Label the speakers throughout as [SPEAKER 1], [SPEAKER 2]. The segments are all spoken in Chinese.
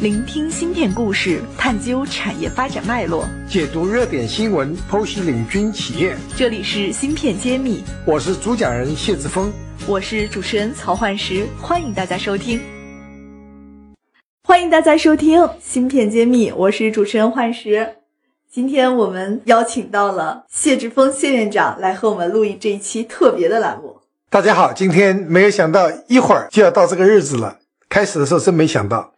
[SPEAKER 1] 聆听芯片故事，探究产业发展脉络，
[SPEAKER 2] 解读热点新闻，剖析领军企业。
[SPEAKER 1] 这里是芯片揭秘，
[SPEAKER 2] 我是主讲人谢志峰，
[SPEAKER 1] 我是主持人曹焕石，欢迎大家收听。欢迎大家收听芯片揭秘，我是主持人焕石。今天我们邀请到了谢志峰谢院长来和我们录一这一期特别的栏目。
[SPEAKER 2] 大家好，今天没有想到一会儿就要到这个日子了，开始的时候真没想到。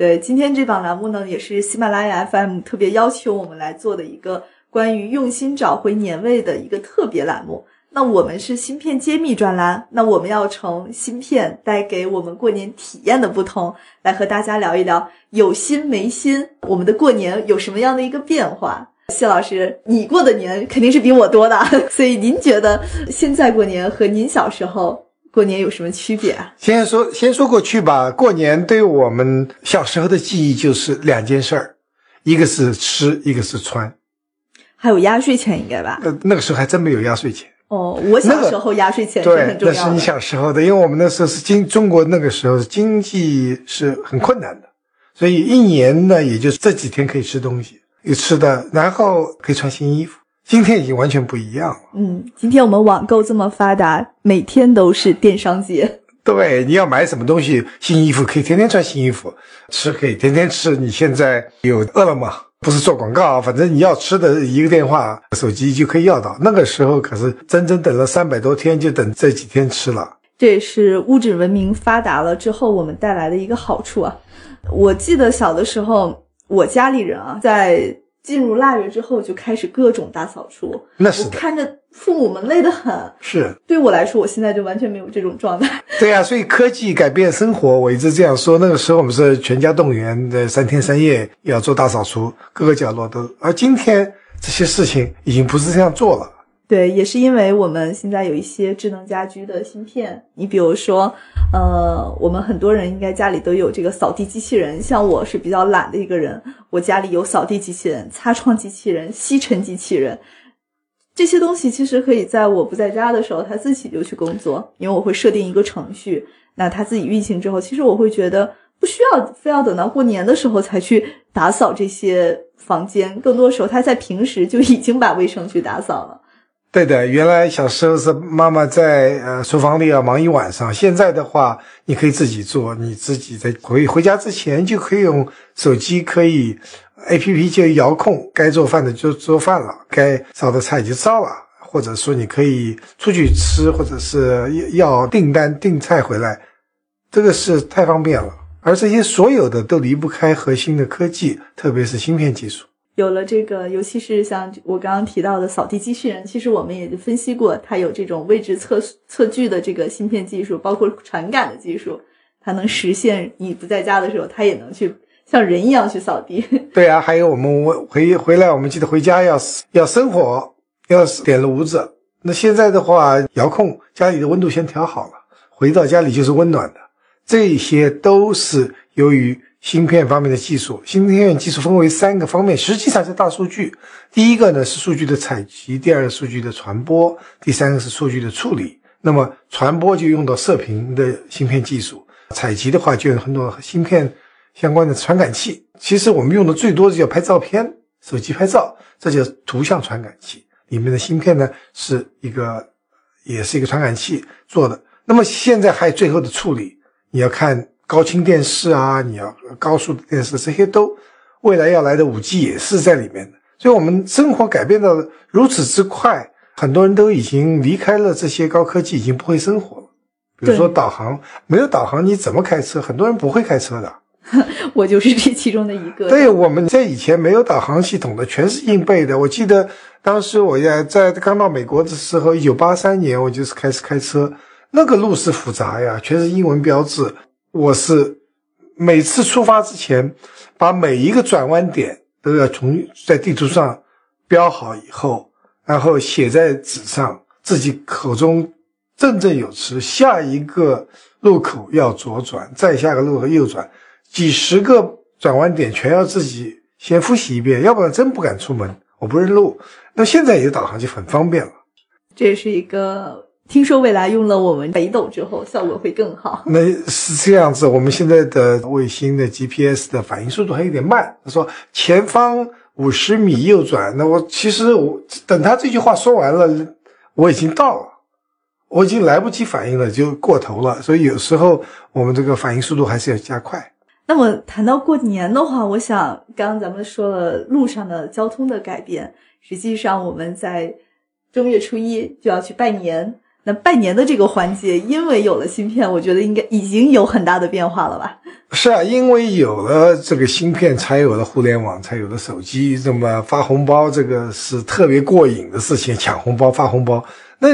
[SPEAKER 1] 对，今天这档栏目呢，也是喜马拉雅 FM 特别要求我们来做的一个关于用心找回年味的一个特别栏目。那我们是芯片揭秘专栏，那我们要从芯片带给我们过年体验的不同，来和大家聊一聊有心没心，我们的过年有什么样的一个变化？谢老师，你过的年肯定是比我多的，所以您觉得现在过年和您小时候？过年有什么区别啊？
[SPEAKER 2] 先说先说过去吧。过年对我们小时候的记忆就是两件事儿，一个是吃，一个是穿，
[SPEAKER 1] 还有压岁钱应该吧？
[SPEAKER 2] 呃，那个时候还真没有压岁钱。
[SPEAKER 1] 哦，我小时候压岁钱是很重
[SPEAKER 2] 要的。对，那是你小时候的，因为我们那时候是经中国那个时候经济是很困难的，所以一年呢也就这几天可以吃东西，有吃的，然后可以穿新衣服。今天已经完全不一样了。
[SPEAKER 1] 嗯，今天我们网购这么发达，每天都是电商节。
[SPEAKER 2] 对，你要买什么东西，新衣服可以天天穿新衣服，吃可以天天吃。你现在有饿了么？不是做广告，反正你要吃的一个电话、手机就可以要到。那个时候可是整整等了三百多天，就等这几天吃了。
[SPEAKER 1] 这也是物质文明发达了之后我们带来的一个好处啊。我记得小的时候，我家里人啊，在。进入腊月之后，就开始各种大扫除。
[SPEAKER 2] 那是
[SPEAKER 1] 看着父母们累得很。
[SPEAKER 2] 是，
[SPEAKER 1] 对我来说，我现在就完全没有这种状态。
[SPEAKER 2] 对呀，所以科技改变生活，我一直这样说。那个时候我们是全家动员的，三天三夜要做大扫除，各个角落都。而今天这些事情已经不是这样做了。
[SPEAKER 1] 对，也是因为我们现在有一些智能家居的芯片。你比如说，呃，我们很多人应该家里都有这个扫地机器人。像我是比较懒的一个人，我家里有扫地机器人、擦窗机器人、吸尘机器人。这些东西其实可以在我不在家的时候，它自己就去工作，因为我会设定一个程序，那它自己运行之后，其实我会觉得不需要非要等到过年的时候才去打扫这些房间，更多时候它在平时就已经把卫生去打扫了。
[SPEAKER 2] 对的，原来小时候是妈妈在呃厨房里要忙一晚上，现在的话你可以自己做，你自己在回回家之前就可以用手机可以 A P P 就遥控，该做饭的就做饭了，该烧的菜就烧了，或者说你可以出去吃，或者是要订单订菜回来，这个是太方便了。而这些所有的都离不开核心的科技，特别是芯片技术。
[SPEAKER 1] 有了这个，尤其是像我刚刚提到的扫地机器人，其实我们也分析过，它有这种位置测测距的这个芯片技术，包括传感的技术，它能实现你不在家的时候，它也能去像人一样去扫地。
[SPEAKER 2] 对啊，还有我们回回来，我们记得回家要要生火，要点炉子。那现在的话，遥控家里的温度先调好了，回到家里就是温暖的。这些都是由于。芯片方面的技术，芯片技术分为三个方面，实际上是大数据。第一个呢是数据的采集，第二个数据的传播，第三个是数据的处理。那么传播就用到射频的芯片技术，采集的话就有很多芯片相关的传感器。其实我们用的最多的叫拍照片，手机拍照，这叫图像传感器。里面的芯片呢是一个，也是一个传感器做的。那么现在还有最后的处理，你要看。高清电视啊，你要高速的电视，这些都未来要来的五 G 也是在里面的。所以，我们生活改变到如此之快，很多人都已经离开了这些高科技，已经不会生活了。比如说导航，没有导航你怎么开车？很多人不会开车的。
[SPEAKER 1] 我就是这其中的一个。
[SPEAKER 2] 对，我们在以前没有导航系统的，全是硬背的。我记得当时我也在刚到美国的时候，一九八三年，我就是开始开车，那个路是复杂呀，全是英文标志。我是每次出发之前，把每一个转弯点都要从在地图上标好以后，然后写在纸上，自己口中振振有词。下一个路口要左转，再下个路口右转，几十个转弯点全要自己先复习一遍，要不然真不敢出门。我不认路。那现在有导航就很方便了。
[SPEAKER 1] 这是一个。听说未来用了我们北斗之后，效果会更好。
[SPEAKER 2] 那是这样子，我们现在的卫星的 GPS 的反应速度还有点慢。他说前方五十米右转，那我其实我等他这句话说完了，我已经到了，我已经来不及反应了，就过头了。所以有时候我们这个反应速度还是要加快。
[SPEAKER 1] 那么谈到过年的话，我想刚刚咱们说了路上的交通的改变，实际上我们在正月初一就要去拜年。那拜年的这个环节，因为有了芯片，我觉得应该已经有很大的变化了吧？
[SPEAKER 2] 是啊，因为有了这个芯片，才有了互联网，才有了手机。这么发红包，这个是特别过瘾的事情，抢红包、发红包。那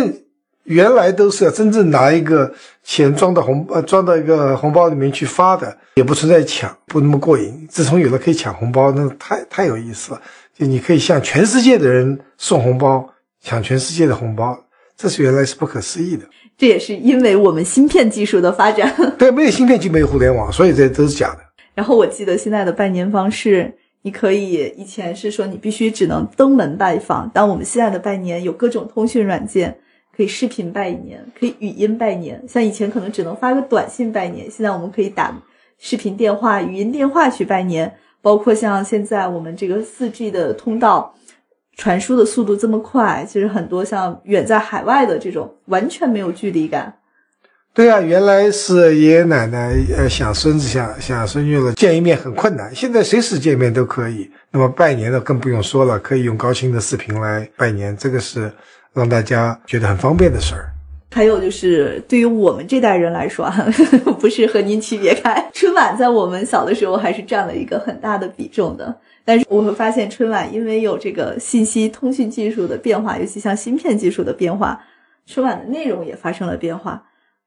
[SPEAKER 2] 原来都是要真正拿一个钱装到红呃装到一个红包里面去发的，也不存在抢，不那么过瘾。自从有了可以抢红包，那太太有意思了。就你可以向全世界的人送红包，抢全世界的红包。这是原来是不可思议的，
[SPEAKER 1] 这也是因为我们芯片技术的发展。
[SPEAKER 2] 对，没有芯片就没有互联网，所以这都是假的。
[SPEAKER 1] 然后我记得现在的拜年方式，你可以以前是说你必须只能登门拜访，但我们现在的拜年有各种通讯软件，可以视频拜年，可以语音拜年。像以前可能只能发个短信拜年，现在我们可以打视频电话、语音电话去拜年。包括像现在我们这个四 G 的通道。传输的速度这么快，其实很多像远在海外的这种完全没有距离感。
[SPEAKER 2] 对啊，原来是爷爷奶奶呃想孙子想想孙女了，见一面很困难。现在随时见面都可以。那么拜年的更不用说了，可以用高清的视频来拜年，这个是让大家觉得很方便的事儿。
[SPEAKER 1] 还有就是对于我们这代人来说，不是和您区别开，春晚在我们小的时候还是占了一个很大的比重的。但是我会发现，春晚因为有这个信息通讯技术的变化，尤其像芯片技术的变化，春晚的内容也发生了变化。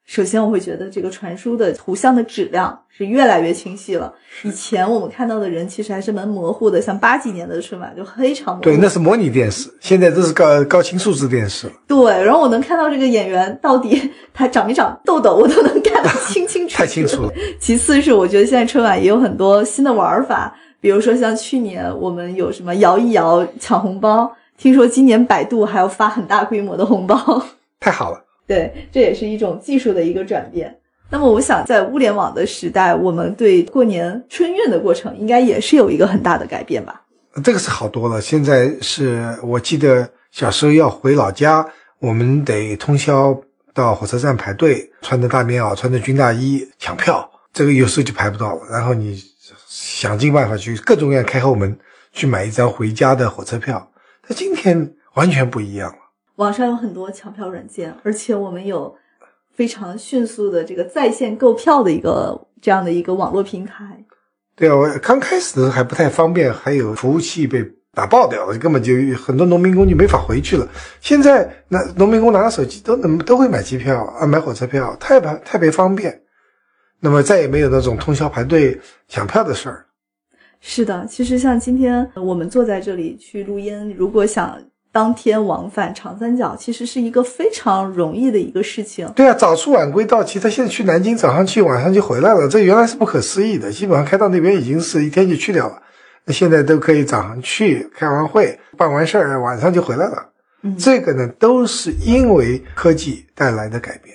[SPEAKER 1] 首先，我会觉得这个传输的图像的质量是越来越清晰了。以前我们看到的人其实还是蛮模糊的，像八几年的春晚就非常模糊。
[SPEAKER 2] 对，那是模拟电视，现在都是高高清数字电视。
[SPEAKER 1] 对，然后我能看到这个演员到底 他长没长痘痘，我都能看得清清楚楚。
[SPEAKER 2] 太清楚了。
[SPEAKER 1] 其次是我觉得现在春晚也有很多新的玩法。比如说，像去年我们有什么摇一摇抢红包，听说今年百度还要发很大规模的红包，
[SPEAKER 2] 太好了。
[SPEAKER 1] 对，这也是一种技术的一个转变。那么，我想在物联网的时代，我们对过年春运的过程应该也是有一个很大的改变吧？
[SPEAKER 2] 这个是好多了。现在是我记得小时候要回老家，我们得通宵到火车站排队，穿着大棉袄，穿着军大衣抢票，这个有时候就排不到了。然后你。想尽办法去各种各样开后门去买一张回家的火车票，但今天完全不一样了。
[SPEAKER 1] 网上有很多抢票软件，而且我们有非常迅速的这个在线购票的一个这样的一个网络平台。
[SPEAKER 2] 对啊，我刚开始的时候还不太方便，还有服务器被打爆掉了，根本就很多农民工就没法回去了。现在那农民工拿着手机都能都会买机票啊，买火车票，太太特别方便。那么再也没有那种通宵排队抢票的事儿。
[SPEAKER 1] 是的，其实像今天我们坐在这里去录音，如果想当天往返长三角，其实是一个非常容易的一个事情。
[SPEAKER 2] 对啊，早出晚归到期，他现在去南京，早上去，晚上就回来了，这原来是不可思议的。基本上开到那边已经是一天就去掉了，那现在都可以早上去开完会办完事儿，晚上就回来了。
[SPEAKER 1] 嗯，
[SPEAKER 2] 这个呢，都是因为科技带来的改变。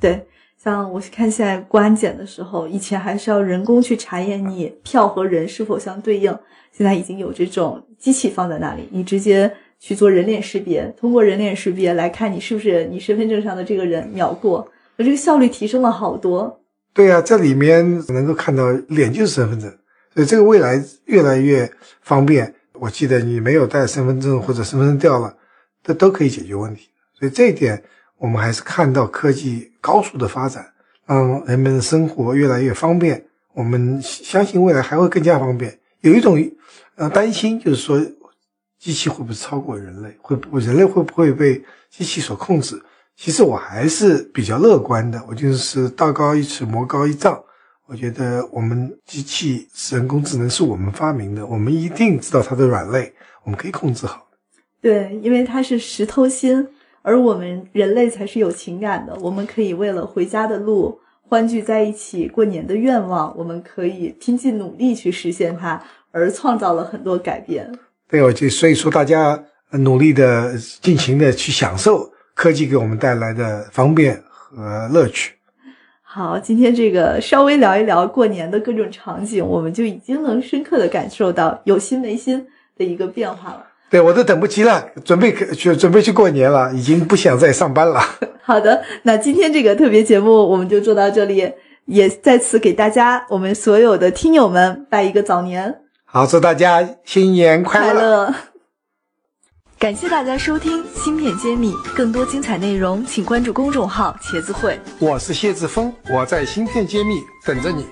[SPEAKER 1] 对。像我看现在过安检的时候，以前还是要人工去查验你票和人是否相对应，现在已经有这种机器放在那里，你直接去做人脸识别，通过人脸识别来看你是不是你身份证上的这个人秒过，那这个效率提升了好多。
[SPEAKER 2] 对呀，这里面能够看到脸就是身份证，所以这个未来越来越方便。我记得你没有带身份证或者身份证掉了，这都可以解决问题。所以这一点。我们还是看到科技高速的发展，让人们的生活越来越方便。我们相信未来还会更加方便。有一种呃担心，就是说机器会不会超过人类？会不人类会不会被机器所控制？其实我还是比较乐观的。我就是道高一尺，魔高一丈。我觉得我们机器人工智能是我们发明的，我们一定知道它的软肋，我们可以控制好。
[SPEAKER 1] 对，因为它是石头心。而我们人类才是有情感的，我们可以为了回家的路、欢聚在一起过年的愿望，我们可以拼尽努力去实现它，而创造了很多改变。
[SPEAKER 2] 对，我就所以说大家努力的、尽情的去享受科技给我们带来的方便和乐趣。
[SPEAKER 1] 好，今天这个稍微聊一聊过年的各种场景，我们就已经能深刻的感受到有心没心的一个变化了。
[SPEAKER 2] 对，我都等不及了，准备去准备去过年了，已经不想再上班了。
[SPEAKER 1] 好的，那今天这个特别节目我们就做到这里，也在此给大家我们所有的听友们拜一个早年，
[SPEAKER 2] 好，祝大家新年快！
[SPEAKER 1] 乐。感谢大家收听《芯片揭秘》，更多精彩内容请关注公众号“茄子会”。
[SPEAKER 2] 我是谢志峰，我在芯片揭秘等着你。